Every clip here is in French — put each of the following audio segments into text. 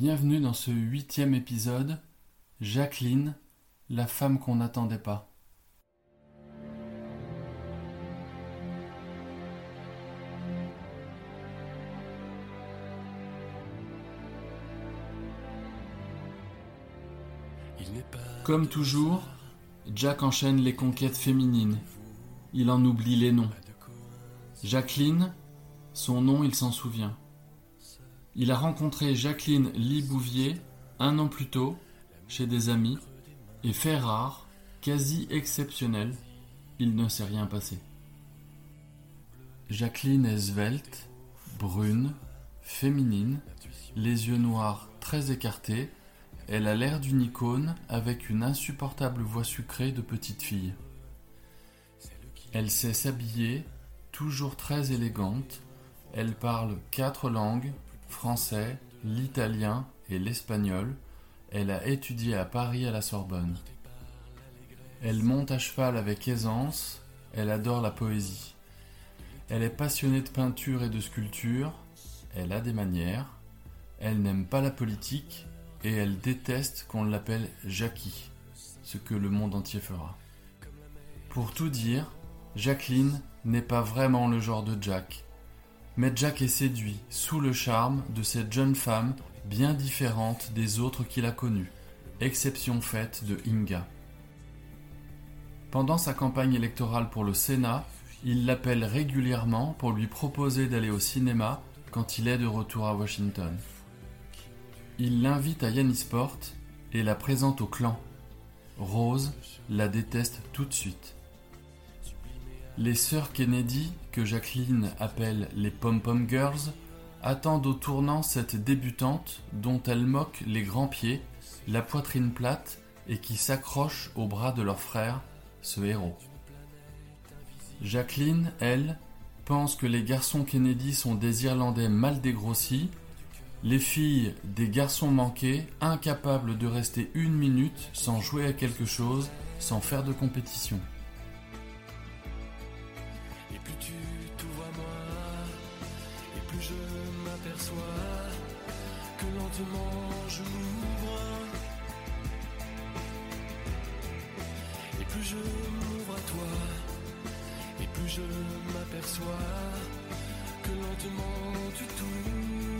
Bienvenue dans ce huitième épisode, Jacqueline, la femme qu'on n'attendait pas. Comme toujours, Jack enchaîne les conquêtes féminines. Il en oublie les noms. Jacqueline, son nom il s'en souvient. Il a rencontré Jacqueline Libouvier un an plus tôt chez des amis et fait rare, quasi exceptionnel, il ne s'est rien passé. Jacqueline est svelte, brune, féminine, les yeux noirs très écartés, elle a l'air d'une icône avec une insupportable voix sucrée de petite fille. Elle sait s'habiller, toujours très élégante, elle parle quatre langues, français, l'italien et l'espagnol. Elle a étudié à Paris à la Sorbonne. Elle monte à cheval avec aisance, elle adore la poésie. Elle est passionnée de peinture et de sculpture, elle a des manières, elle n'aime pas la politique et elle déteste qu'on l'appelle Jackie, ce que le monde entier fera. Pour tout dire, Jacqueline n'est pas vraiment le genre de Jack mais Jack est séduit, sous le charme de cette jeune femme bien différente des autres qu'il a connues, exception faite de Inga. Pendant sa campagne électorale pour le Sénat, il l'appelle régulièrement pour lui proposer d'aller au cinéma quand il est de retour à Washington. Il l'invite à Yannisport et la présente au clan. Rose la déteste tout de suite. Les sœurs Kennedy, que Jacqueline appelle les pom-pom girls, attendent au tournant cette débutante dont elle moque les grands pieds, la poitrine plate et qui s'accroche au bras de leur frère, ce héros. Jacqueline, elle, pense que les garçons Kennedy sont des Irlandais mal dégrossis, les filles des garçons manqués, incapables de rester une minute sans jouer à quelque chose, sans faire de compétition. Je m'ouvre. Et plus je m'ouvre à toi, et plus je m'aperçois que lentement tu t'ouvres.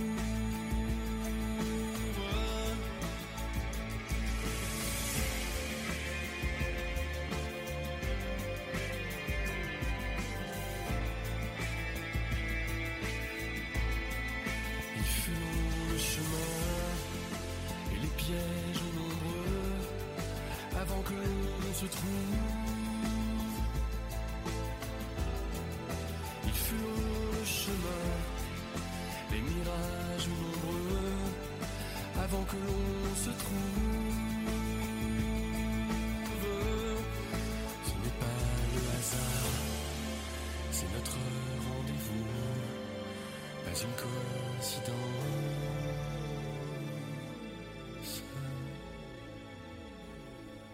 Une.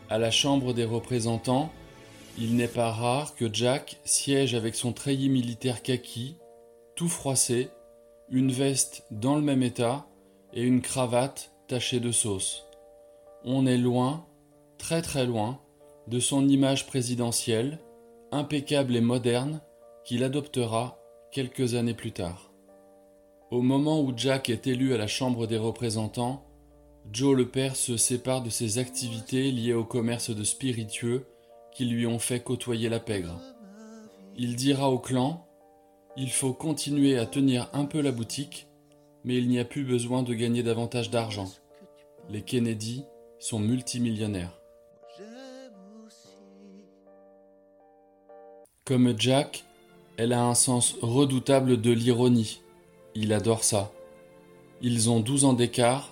À la Chambre des représentants, il n'est pas rare que Jack siège avec son treillis militaire kaki, tout froissé, une veste dans le même état et une cravate tachée de sauce. On est loin, très très loin, de son image présidentielle, impeccable et moderne, qu'il adoptera quelques années plus tard. Au moment où Jack est élu à la Chambre des représentants, Joe le père se sépare de ses activités liées au commerce de spiritueux qui lui ont fait côtoyer la pègre. Il dira au clan Il faut continuer à tenir un peu la boutique, mais il n'y a plus besoin de gagner davantage d'argent. Les Kennedy sont multimillionnaires. Comme Jack, elle a un sens redoutable de l'ironie. Il adore ça. Ils ont 12 ans d'écart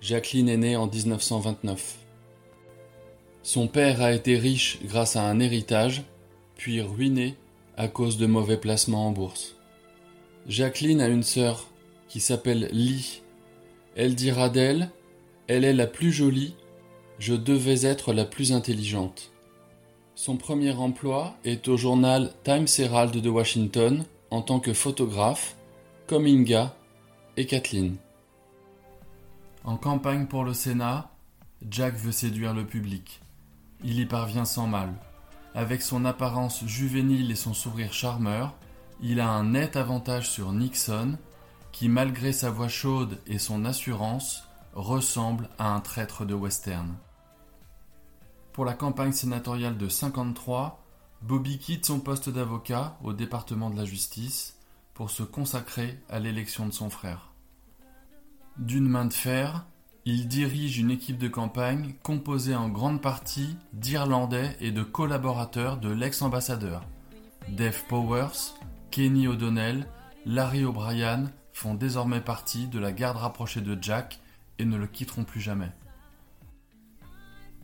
Jacqueline est née en 1929. Son père a été riche grâce à un héritage, puis ruiné à cause de mauvais placements en bourse. Jacqueline a une sœur qui s'appelle Lee. Elle dira d'elle Elle est la plus jolie, je devais être la plus intelligente. Son premier emploi est au journal Times Herald de Washington en tant que photographe, comme et Kathleen. En campagne pour le Sénat, Jack veut séduire le public. Il y parvient sans mal. Avec son apparence juvénile et son sourire charmeur, il a un net avantage sur Nixon, qui malgré sa voix chaude et son assurance, ressemble à un traître de western. Pour la campagne sénatoriale de 53, Bobby quitte son poste d'avocat au département de la justice pour se consacrer à l'élection de son frère. D'une main de fer, il dirige une équipe de campagne composée en grande partie d'Irlandais et de collaborateurs de l'ex-ambassadeur. Dave Powers, Kenny O'Donnell, Larry O'Brien font désormais partie de la garde rapprochée de Jack et ne le quitteront plus jamais.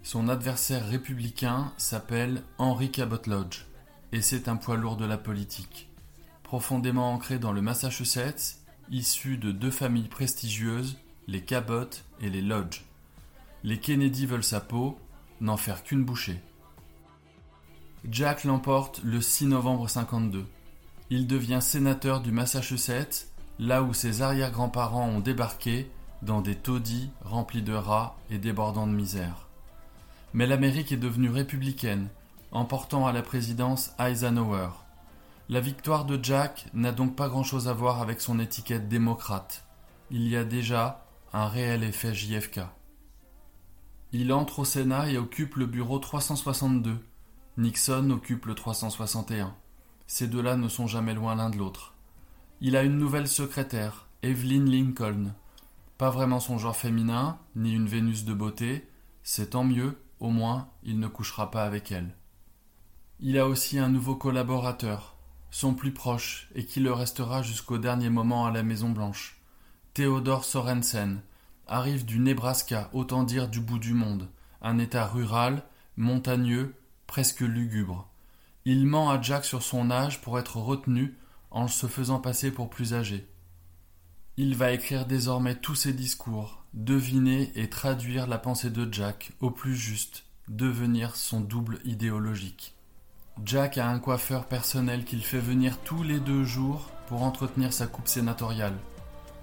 Son adversaire républicain s'appelle Henry Cabot Lodge, et c'est un poids lourd de la politique. Profondément ancré dans le Massachusetts, issu de deux familles prestigieuses, les Cabot et les Lodge. Les Kennedy veulent sa peau, n'en faire qu'une bouchée. Jack l'emporte le 6 novembre 52. Il devient sénateur du Massachusetts, là où ses arrière-grands-parents ont débarqué, dans des taudis remplis de rats et débordant de misère. Mais l'Amérique est devenue républicaine, emportant à la présidence Eisenhower. La victoire de Jack n'a donc pas grand-chose à voir avec son étiquette démocrate. Il y a déjà un réel effet JFK. Il entre au Sénat et occupe le bureau 362. Nixon occupe le 361. Ces deux-là ne sont jamais loin l'un de l'autre. Il a une nouvelle secrétaire, Evelyn Lincoln. Pas vraiment son genre féminin, ni une Vénus de beauté, c'est tant mieux, au moins il ne couchera pas avec elle. Il a aussi un nouveau collaborateur, son plus proche, et qui le restera jusqu'au dernier moment à la Maison Blanche. Theodore Sorensen arrive du Nebraska, autant dire du bout du monde, un état rural, montagneux, presque lugubre. Il ment à Jack sur son âge pour être retenu en se faisant passer pour plus âgé. Il va écrire désormais tous ses discours, deviner et traduire la pensée de Jack au plus juste, devenir son double idéologique. Jack a un coiffeur personnel qu'il fait venir tous les deux jours pour entretenir sa coupe sénatoriale.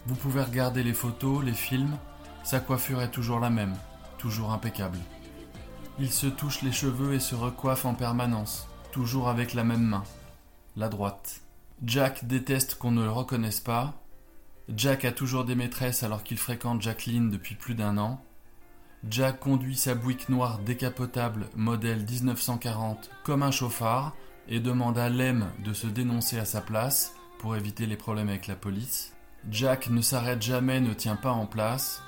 Vous pouvez regarder les photos, les films, sa coiffure est toujours la même, toujours impeccable. Il se touche les cheveux et se recoiffe en permanence, toujours avec la même main, la droite. Jack déteste qu'on ne le reconnaisse pas. Jack a toujours des maîtresses alors qu'il fréquente Jacqueline depuis plus d'un an. Jack conduit sa Buick noire décapotable modèle 1940 comme un chauffard et demande à Lem de se dénoncer à sa place pour éviter les problèmes avec la police. Jack ne s'arrête jamais, ne tient pas en place.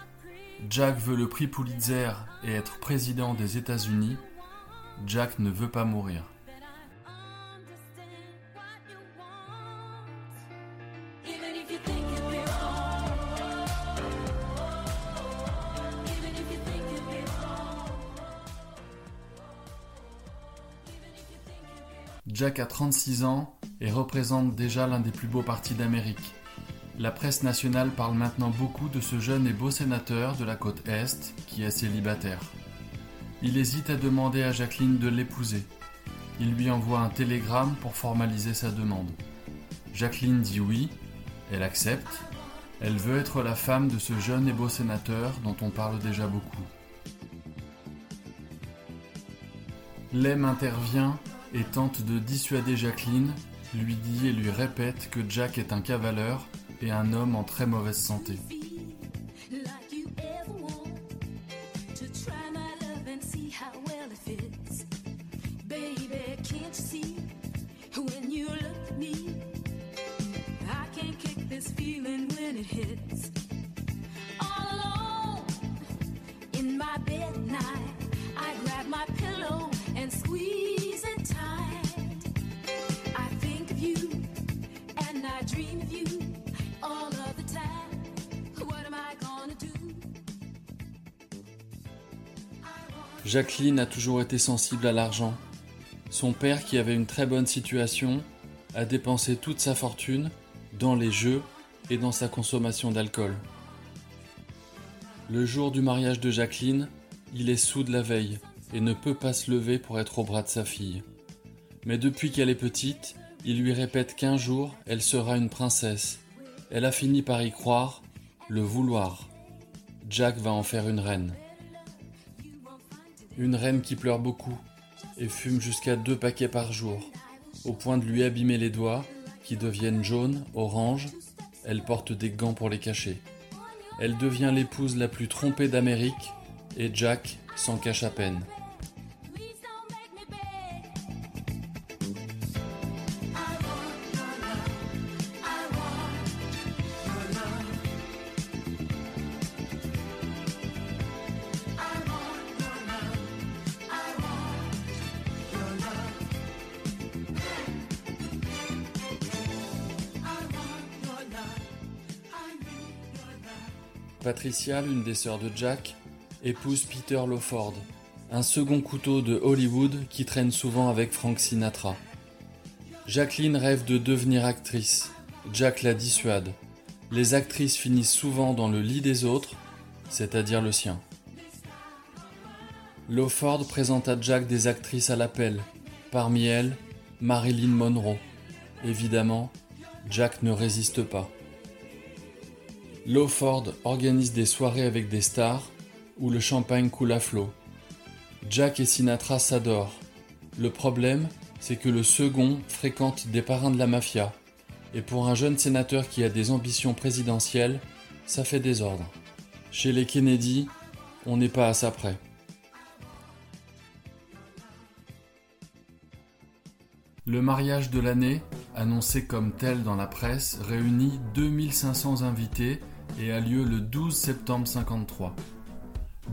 Jack veut le prix Pulitzer et être président des États-Unis. Jack ne veut pas mourir. Jack a 36 ans et représente déjà l'un des plus beaux partis d'Amérique. La presse nationale parle maintenant beaucoup de ce jeune et beau sénateur de la côte Est qui est célibataire. Il hésite à demander à Jacqueline de l'épouser. Il lui envoie un télégramme pour formaliser sa demande. Jacqueline dit oui, elle accepte, elle veut être la femme de ce jeune et beau sénateur dont on parle déjà beaucoup. Lem intervient et tente de dissuader Jacqueline, lui dit et lui répète que Jack est un cavaleur et un homme en très mauvaise santé. Jacqueline a toujours été sensible à l'argent. Son père, qui avait une très bonne situation, a dépensé toute sa fortune dans les jeux et dans sa consommation d'alcool. Le jour du mariage de Jacqueline, il est sous de la veille et ne peut pas se lever pour être au bras de sa fille. Mais depuis qu'elle est petite, il lui répète qu'un jour, elle sera une princesse. Elle a fini par y croire, le vouloir. Jack va en faire une reine. Une reine qui pleure beaucoup et fume jusqu'à deux paquets par jour, au point de lui abîmer les doigts, qui deviennent jaunes, orange, elle porte des gants pour les cacher. Elle devient l'épouse la plus trompée d'Amérique, et Jack s'en cache à peine. Patricia, l'une des sœurs de Jack, épouse Peter Lawford, un second couteau de Hollywood qui traîne souvent avec Frank Sinatra. Jacqueline rêve de devenir actrice. Jack la dissuade. Les actrices finissent souvent dans le lit des autres, c'est-à-dire le sien. Lawford présente à Jack des actrices à l'appel. Parmi elles, Marilyn Monroe. Évidemment, Jack ne résiste pas. Lawford organise des soirées avec des stars où le champagne coule à flot. Jack et Sinatra s'adorent. Le problème, c'est que le second fréquente des parrains de la mafia. Et pour un jeune sénateur qui a des ambitions présidentielles, ça fait désordre. Chez les Kennedy, on n'est pas à ça près. Le mariage de l'année, annoncé comme tel dans la presse, réunit 2500 invités et a lieu le 12 septembre 53.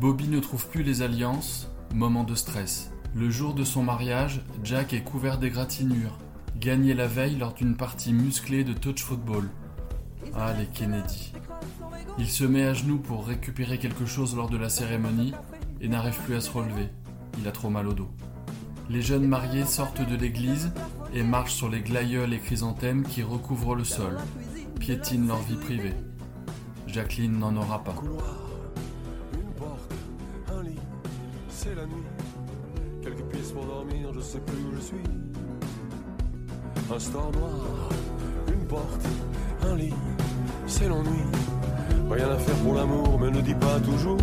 Bobby ne trouve plus les alliances, moment de stress. Le jour de son mariage, Jack est couvert d'égratignures, gagné la veille lors d'une partie musclée de touch football. Ah, les Kennedy. Il se met à genoux pour récupérer quelque chose lors de la cérémonie et n'arrive plus à se relever. Il a trop mal au dos. Les jeunes mariés sortent de l'église et marchent sur les glaïeuls et chrysanthèmes qui recouvrent le sol, piétinent leur vie privée. Jacqueline n'en aura pas. Une porte, un lit, c'est la nuit. Quelques pistes pour dormir, je sais plus où je suis. Un store noir, une porte, un lit, c'est l'ennui. Rien à faire pour l'amour, mais ne dis pas toujours.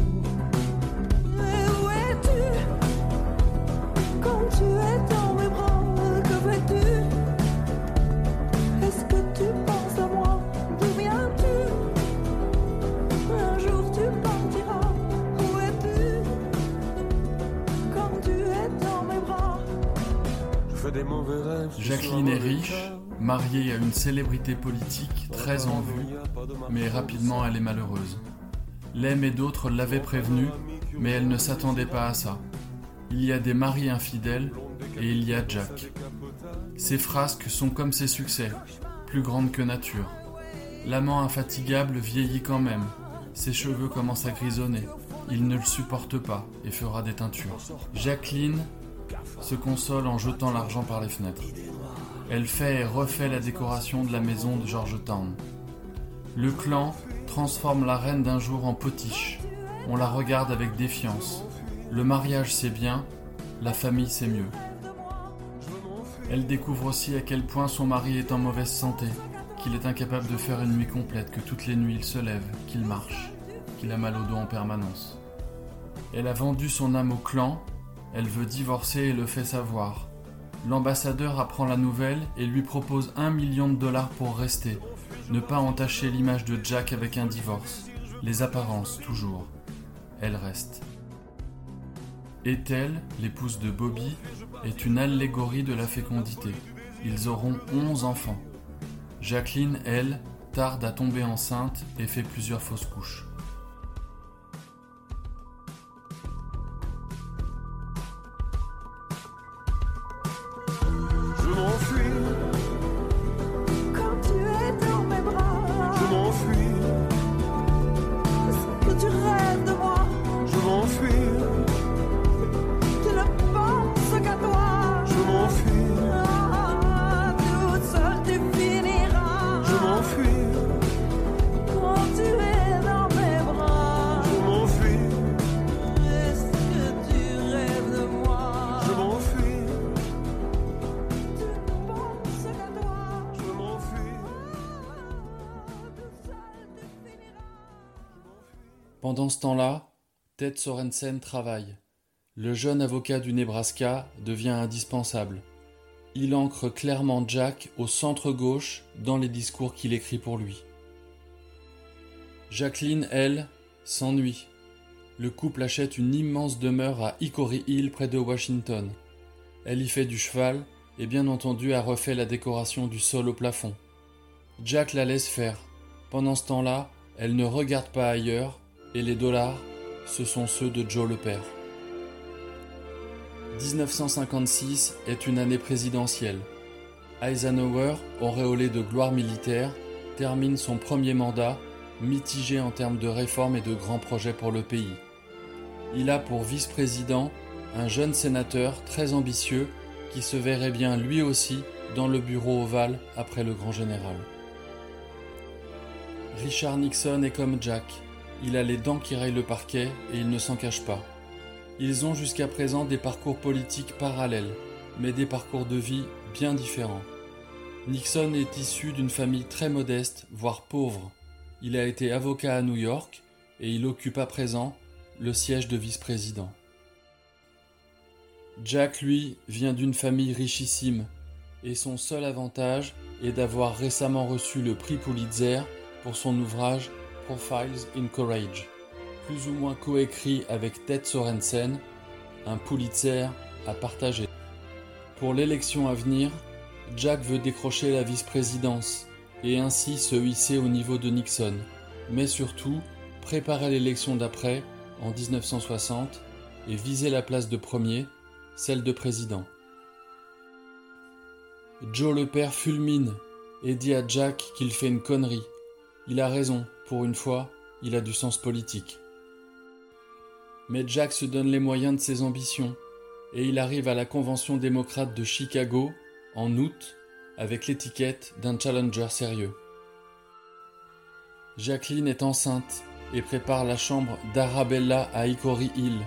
Célébrité politique très en vue, mais rapidement elle est malheureuse. Lem et d'autres l'avaient prévenue, mais elle ne s'attendait pas à ça. Il y a des maris infidèles et il y a Jack. Ses frasques sont comme ses succès, plus grandes que nature. L'amant infatigable vieillit quand même. Ses cheveux commencent à grisonner. Il ne le supporte pas et fera des teintures. Jacqueline se console en jetant l'argent par les fenêtres. Elle fait et refait la décoration de la maison de Georgetown. Le clan transforme la reine d'un jour en potiche. On la regarde avec défiance. Le mariage c'est bien, la famille c'est mieux. Elle découvre aussi à quel point son mari est en mauvaise santé, qu'il est incapable de faire une nuit complète, que toutes les nuits il se lève, qu'il marche, qu'il a mal au dos en permanence. Elle a vendu son âme au clan, elle veut divorcer et le fait savoir. L'ambassadeur apprend la nouvelle et lui propose un million de dollars pour rester, ne pas entacher l'image de Jack avec un divorce. Les apparences, toujours. Elle reste. Ethel, l'épouse de Bobby, est une allégorie de la fécondité. Ils auront 11 enfants. Jacqueline, elle, tarde à tomber enceinte et fait plusieurs fausses couches. Temps-là, Ted Sorensen travaille. Le jeune avocat du Nebraska devient indispensable. Il ancre clairement Jack au centre-gauche dans les discours qu'il écrit pour lui. Jacqueline, elle, s'ennuie. Le couple achète une immense demeure à Hickory Hill près de Washington. Elle y fait du cheval et bien entendu a refait la décoration du sol au plafond. Jack la laisse faire. Pendant ce temps-là, elle ne regarde pas ailleurs et les dollars, ce sont ceux de Joe le père. 1956 est une année présidentielle. Eisenhower, auréolé de gloire militaire, termine son premier mandat, mitigé en termes de réformes et de grands projets pour le pays. Il a pour vice-président un jeune sénateur très ambitieux qui se verrait bien lui aussi dans le bureau ovale après le grand général. Richard Nixon est comme Jack. Il a les dents qui rayent le parquet et il ne s'en cache pas. Ils ont jusqu'à présent des parcours politiques parallèles, mais des parcours de vie bien différents. Nixon est issu d'une famille très modeste, voire pauvre. Il a été avocat à New York et il occupe à présent le siège de vice-président. Jack, lui, vient d'une famille richissime et son seul avantage est d'avoir récemment reçu le prix Pulitzer pour son ouvrage Profiles in Courage plus ou moins coécrit avec Ted Sorensen, un Pulitzer à partager. Pour l'élection à venir, Jack veut décrocher la vice-présidence et ainsi se hisser au niveau de Nixon, mais surtout préparer l'élection d'après, en 1960, et viser la place de premier, celle de président. Joe le père fulmine et dit à Jack qu'il fait une connerie. Il a raison, pour une fois, il a du sens politique. Mais Jack se donne les moyens de ses ambitions et il arrive à la convention démocrate de Chicago en août avec l'étiquette d'un challenger sérieux. Jacqueline est enceinte et prépare la chambre d'Arabella à Hickory Hill.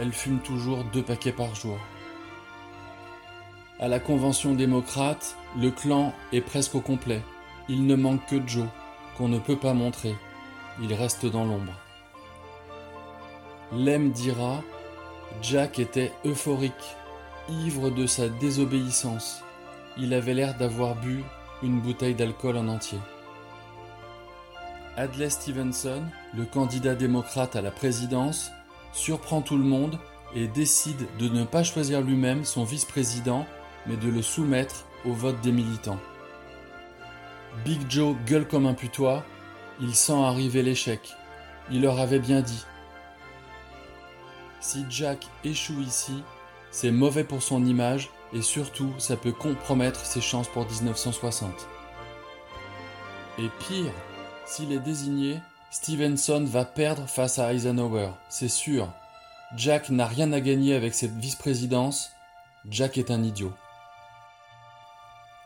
Elle fume toujours deux paquets par jour. À la convention démocrate, le clan est presque au complet. Il ne manque que Joe, qu'on ne peut pas montrer. Il reste dans l'ombre. Lem dira Jack était euphorique, ivre de sa désobéissance. Il avait l'air d'avoir bu une bouteille d'alcool en entier. Adlai Stevenson, le candidat démocrate à la présidence, surprend tout le monde et décide de ne pas choisir lui-même son vice-président, mais de le soumettre au vote des militants. Big Joe gueule comme un putois, il sent arriver l'échec. Il leur avait bien dit si Jack échoue ici, c'est mauvais pour son image et surtout ça peut compromettre ses chances pour 1960. Et pire, s'il est désigné, Stevenson va perdre face à Eisenhower, c'est sûr. Jack n'a rien à gagner avec cette vice-présidence, Jack est un idiot.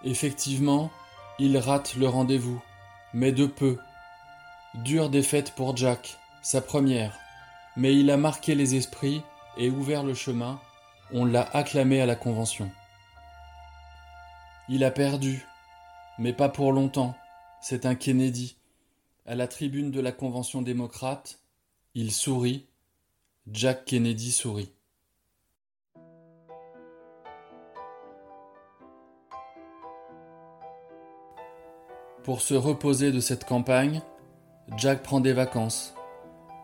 Effectivement, il rate le rendez-vous, mais de peu. Dure défaite pour Jack, sa première mais il a marqué les esprits et ouvert le chemin, on l'a acclamé à la Convention. Il a perdu, mais pas pour longtemps, c'est un Kennedy. À la tribune de la Convention démocrate, il sourit, Jack Kennedy sourit. Pour se reposer de cette campagne, Jack prend des vacances.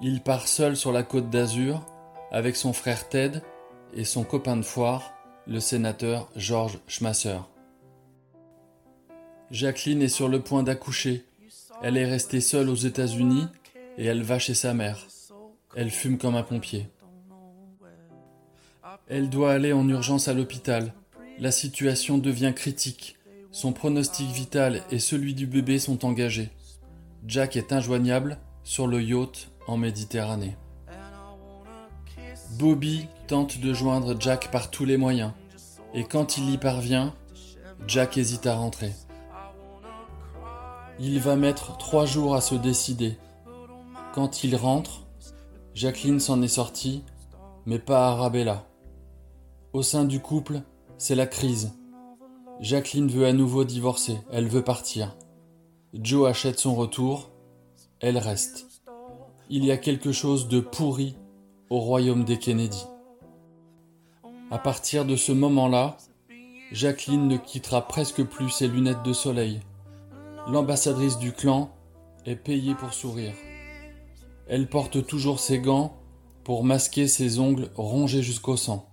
Il part seul sur la côte d'Azur avec son frère Ted et son copain de foire, le sénateur George Schmasser. Jacqueline est sur le point d'accoucher. Elle est restée seule aux États-Unis et elle va chez sa mère. Elle fume comme un pompier. Elle doit aller en urgence à l'hôpital. La situation devient critique. Son pronostic vital et celui du bébé sont engagés. Jack est injoignable sur le yacht en Méditerranée. Bobby tente de joindre Jack par tous les moyens, et quand il y parvient, Jack hésite à rentrer. Il va mettre trois jours à se décider. Quand il rentre, Jacqueline s'en est sortie, mais pas Arabella. Au sein du couple, c'est la crise. Jacqueline veut à nouveau divorcer, elle veut partir. Joe achète son retour, elle reste. Il y a quelque chose de pourri au royaume des Kennedy. À partir de ce moment-là, Jacqueline ne quittera presque plus ses lunettes de soleil. L'ambassadrice du clan est payée pour sourire. Elle porte toujours ses gants pour masquer ses ongles rongés jusqu'au sang.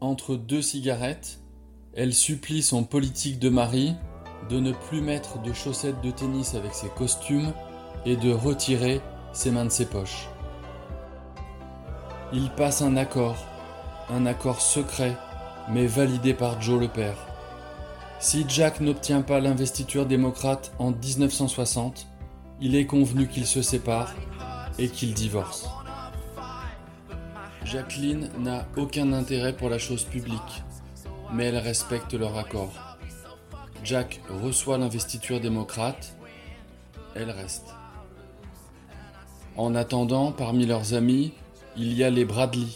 Entre deux cigarettes, elle supplie son politique de mari de ne plus mettre de chaussettes de tennis avec ses costumes et de retirer ses mains de ses poches. Il passe un accord, un accord secret, mais validé par Joe le père. Si Jack n'obtient pas l'investiture démocrate en 1960, il est convenu qu'ils se séparent et qu'ils divorcent. Jacqueline n'a aucun intérêt pour la chose publique, mais elle respecte leur accord. Jack reçoit l'investiture démocrate, elle reste. En attendant, parmi leurs amis, il y a les Bradley,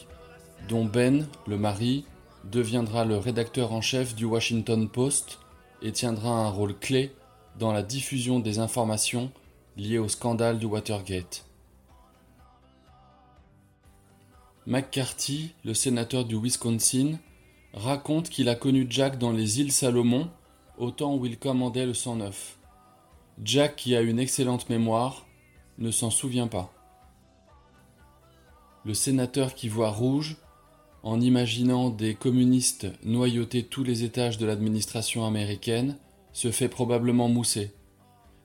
dont Ben, le mari, deviendra le rédacteur en chef du Washington Post et tiendra un rôle clé dans la diffusion des informations liées au scandale du Watergate. McCarthy, le sénateur du Wisconsin, raconte qu'il a connu Jack dans les îles Salomon au temps où il commandait le 109. Jack, qui a une excellente mémoire, ne s'en souvient pas. Le sénateur qui voit rouge, en imaginant des communistes noyauter tous les étages de l'administration américaine, se fait probablement mousser.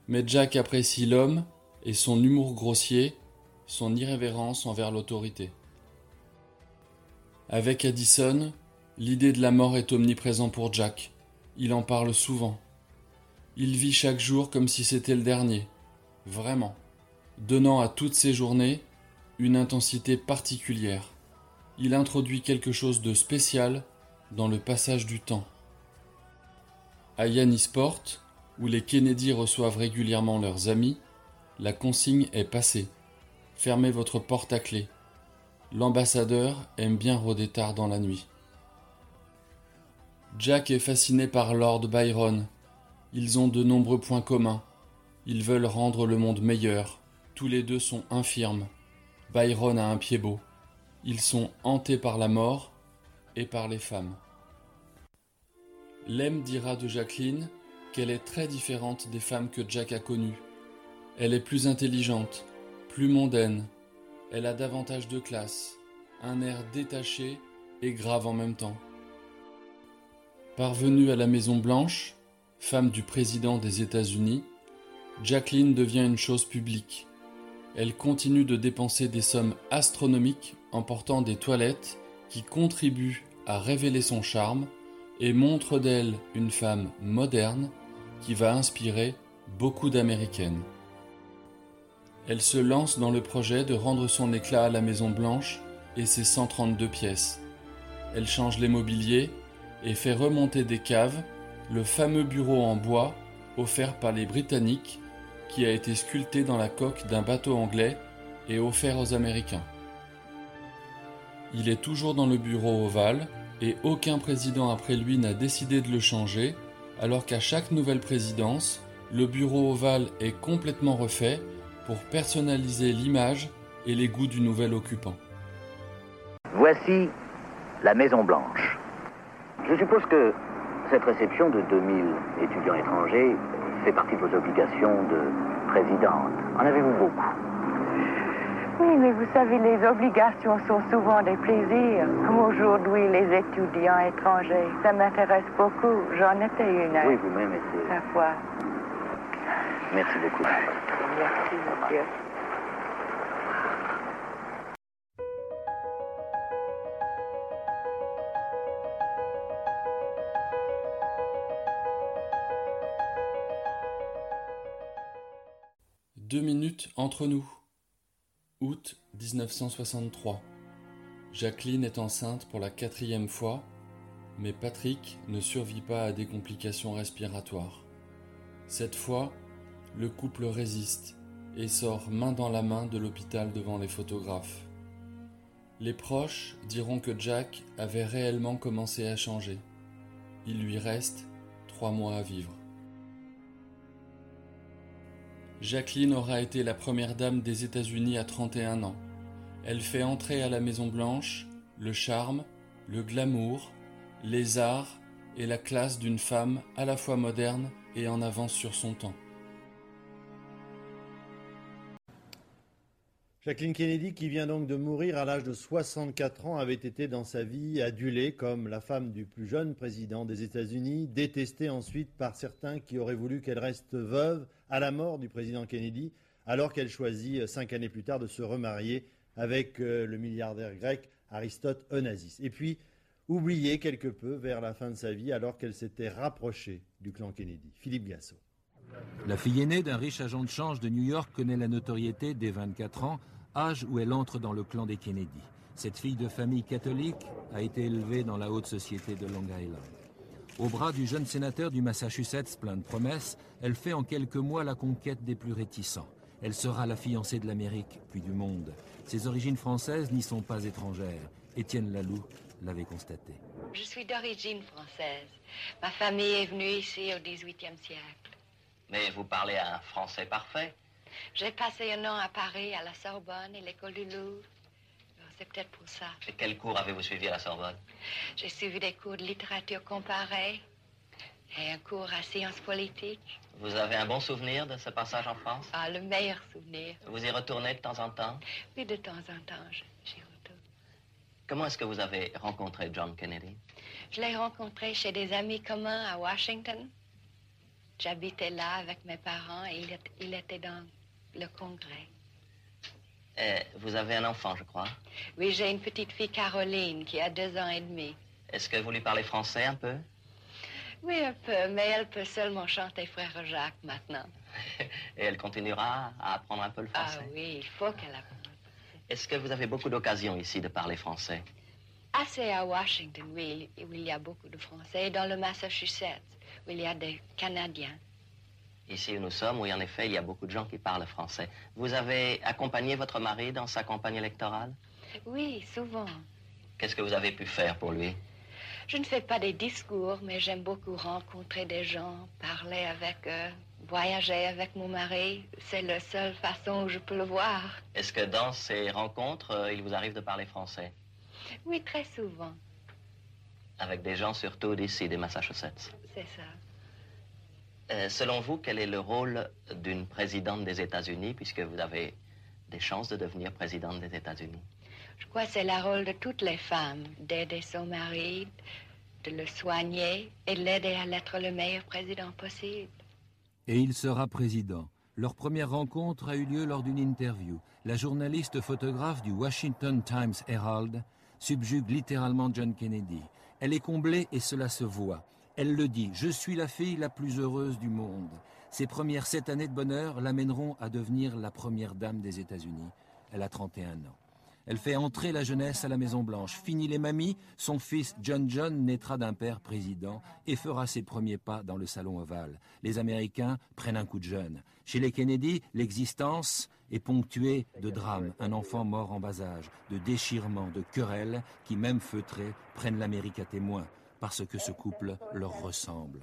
Mais Jack apprécie l'homme et son humour grossier, son irrévérence envers l'autorité. Avec Addison, l'idée de la mort est omniprésente pour Jack. Il en parle souvent. Il vit chaque jour comme si c'était le dernier. Vraiment. Donnant à toutes ses journées une intensité particulière. Il introduit quelque chose de spécial dans le passage du temps. À Yannisport, où les Kennedy reçoivent régulièrement leurs amis, la consigne est passée. Fermez votre porte à clé. L'ambassadeur aime bien rôder tard dans la nuit. Jack est fasciné par Lord Byron. Ils ont de nombreux points communs. Ils veulent rendre le monde meilleur. Tous les deux sont infirmes. Byron a un pied beau. Ils sont hantés par la mort et par les femmes. Lem dira de Jacqueline qu'elle est très différente des femmes que Jack a connues. Elle est plus intelligente, plus mondaine, elle a davantage de classe, un air détaché et grave en même temps. Parvenue à la Maison Blanche, femme du président des États-Unis, Jacqueline devient une chose publique. Elle continue de dépenser des sommes astronomiques en portant des toilettes qui contribuent à révéler son charme et montrent d'elle une femme moderne qui va inspirer beaucoup d'Américaines. Elle se lance dans le projet de rendre son éclat à la Maison Blanche et ses 132 pièces. Elle change les mobiliers et fait remonter des caves le fameux bureau en bois offert par les Britanniques qui a été sculpté dans la coque d'un bateau anglais et offert aux Américains. Il est toujours dans le bureau ovale et aucun président après lui n'a décidé de le changer, alors qu'à chaque nouvelle présidence, le bureau ovale est complètement refait pour personnaliser l'image et les goûts du nouvel occupant. Voici la Maison Blanche. Je suppose que cette réception de 2000 étudiants étrangers fait partie de vos obligations de présidente. En avez-vous beaucoup? Oui, mais vous savez, les obligations sont souvent des plaisirs. Comme aujourd'hui, les étudiants étrangers. Ça m'intéresse beaucoup. J'en étais une Oui, vous-même sa fois. Merci beaucoup. Merci, monsieur. Deux minutes entre nous. Août 1963. Jacqueline est enceinte pour la quatrième fois, mais Patrick ne survit pas à des complications respiratoires. Cette fois, le couple résiste et sort main dans la main de l'hôpital devant les photographes. Les proches diront que Jack avait réellement commencé à changer. Il lui reste trois mois à vivre. Jacqueline aura été la première dame des États-Unis à 31 ans. Elle fait entrer à la Maison Blanche le charme, le glamour, les arts et la classe d'une femme à la fois moderne et en avance sur son temps. Jacqueline Kennedy, qui vient donc de mourir à l'âge de 64 ans, avait été dans sa vie adulée comme la femme du plus jeune président des États-Unis, détestée ensuite par certains qui auraient voulu qu'elle reste veuve à la mort du président Kennedy, alors qu'elle choisit cinq années plus tard de se remarier avec euh, le milliardaire grec Aristote Onassis. Et puis, oubliée quelque peu vers la fin de sa vie, alors qu'elle s'était rapprochée du clan Kennedy. Philippe Gassot. La fille aînée d'un riche agent de change de New York connaît la notoriété dès 24 ans, âge où elle entre dans le clan des Kennedy. Cette fille de famille catholique a été élevée dans la haute société de Long Island. Au bras du jeune sénateur du Massachusetts plein de promesses, elle fait en quelques mois la conquête des plus réticents. Elle sera la fiancée de l'Amérique, puis du monde. Ses origines françaises n'y sont pas étrangères. Étienne Laloux l'avait constaté. Je suis d'origine française. Ma famille est venue ici au XVIIIe siècle. Mais vous parlez un français parfait. J'ai passé un an à Paris, à la Sorbonne et l'école du Louvre. C'est peut-être pour ça. Et quel cours avez-vous suivi à la Sorbonne? J'ai suivi des cours de littérature comparée et un cours à sciences politiques. Vous avez un bon souvenir de ce passage en France? Ah, le meilleur souvenir. Vous y retournez de temps en temps? Oui, de temps en temps, je- j'y retourne. Comment est-ce que vous avez rencontré John Kennedy? Je l'ai rencontré chez des amis communs à Washington. J'habitais là avec mes parents et il était dans le congrès. Euh, Vous avez un enfant, je crois. Oui, j'ai une petite fille Caroline qui a deux ans et demi. Est-ce que vous lui parlez français un peu? Oui, un peu, mais elle peut seulement chanter Frère Jacques maintenant. Et elle continuera à apprendre un peu le Ah français? oui, il faut qu'elle apprenne. Est-ce que vous avez beaucoup d'occasions ici de parler français? Assez à Washington, oui, où il y a beaucoup de Français, et dans le Massachusetts, où il y a des Canadiens. Ici où nous sommes, oui, en effet, il y a beaucoup de gens qui parlent français. Vous avez accompagné votre mari dans sa campagne électorale? Oui, souvent. Qu'est-ce que vous avez pu faire pour lui? Je ne fais pas des discours, mais j'aime beaucoup rencontrer des gens, parler avec eux, voyager avec mon mari. C'est la seule façon où je peux le voir. Est-ce que dans ces rencontres, euh, il vous arrive de parler français? Oui, très souvent, Avec des gens surtout d'ici, des Massachusetts c'est ça. Euh, selon vous, quel est le rôle d'une présidente des États-Unis, puisque vous avez des chances de devenir présidente des États-Unis? Je crois que c'est le rôle de toutes les femmes d'aider son mari, de le soigner et de l'aider à être le meilleur président possible. Et il sera président. Leur première rencontre a eu lieu lors d'une interview. La journaliste photographe du Washington Times Herald subjugue littéralement John Kennedy. Elle est comblée et cela se voit. Elle le dit, je suis la fille la plus heureuse du monde. Ses premières sept années de bonheur l'amèneront à devenir la première dame des États-Unis. Elle a 31 ans. Elle fait entrer la jeunesse à la Maison Blanche. Fini les mamies, son fils John John naîtra d'un père président et fera ses premiers pas dans le salon ovale. Les Américains prennent un coup de jeune. Chez les Kennedy, l'existence est ponctuée de drames. Un enfant mort en bas âge, de déchirements, de querelles qui, même feutrés, prennent l'Amérique à témoin parce que ce couple leur ressemble.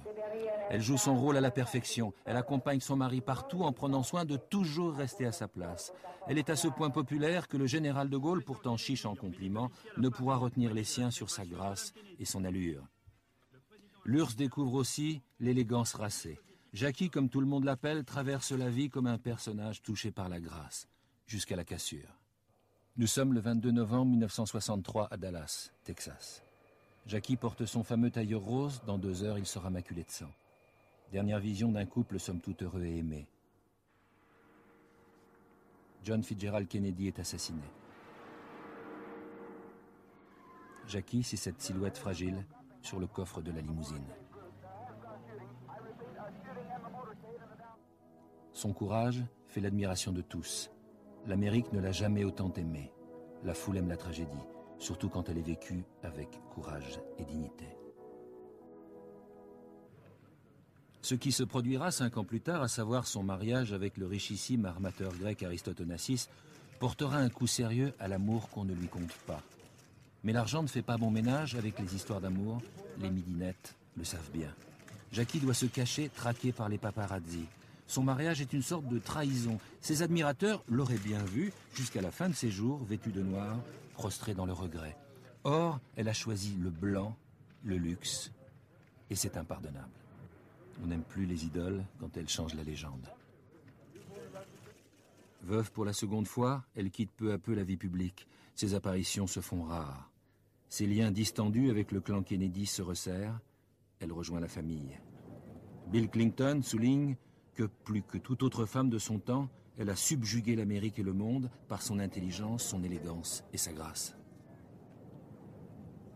Elle joue son rôle à la perfection. Elle accompagne son mari partout en prenant soin de toujours rester à sa place. Elle est à ce point populaire que le général de Gaulle, pourtant chiche en compliments, ne pourra retenir les siens sur sa grâce et son allure. L'URSS découvre aussi l'élégance racée. Jackie, comme tout le monde l'appelle, traverse la vie comme un personnage touché par la grâce, jusqu'à la cassure. Nous sommes le 22 novembre 1963 à Dallas, Texas. Jackie porte son fameux tailleur rose, dans deux heures il sera maculé de sang. Dernière vision d'un couple somme toute heureux et aimé. John Fitzgerald Kennedy est assassiné. Jackie, c'est cette silhouette fragile sur le coffre de la limousine. Son courage fait l'admiration de tous. L'Amérique ne l'a jamais autant aimé. La foule aime la tragédie, surtout quand elle est vécue avec courage et dignité. Ce qui se produira cinq ans plus tard, à savoir son mariage avec le richissime armateur grec Aristote Onassis, portera un coup sérieux à l'amour qu'on ne lui compte pas. Mais l'argent ne fait pas bon ménage avec les histoires d'amour, les midinettes le savent bien. Jackie doit se cacher, traqué par les paparazzi. Son mariage est une sorte de trahison. Ses admirateurs l'auraient bien vu jusqu'à la fin de ses jours, vêtue de noir, prostrée dans le regret. Or, elle a choisi le blanc, le luxe, et c'est impardonnable. On n'aime plus les idoles quand elles changent la légende. Veuve pour la seconde fois, elle quitte peu à peu la vie publique. Ses apparitions se font rares. Ses liens distendus avec le clan Kennedy se resserrent. Elle rejoint la famille. Bill Clinton souligne que plus que toute autre femme de son temps, elle a subjugué l'Amérique et le monde par son intelligence, son élégance et sa grâce.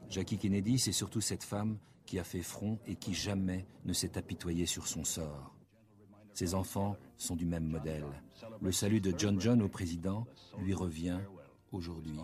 Jackie Kennedy, c'est surtout cette femme qui a fait front et qui jamais ne s'est apitoyée sur son sort. Ses enfants sont du même modèle. Le salut de John John au président lui revient aujourd'hui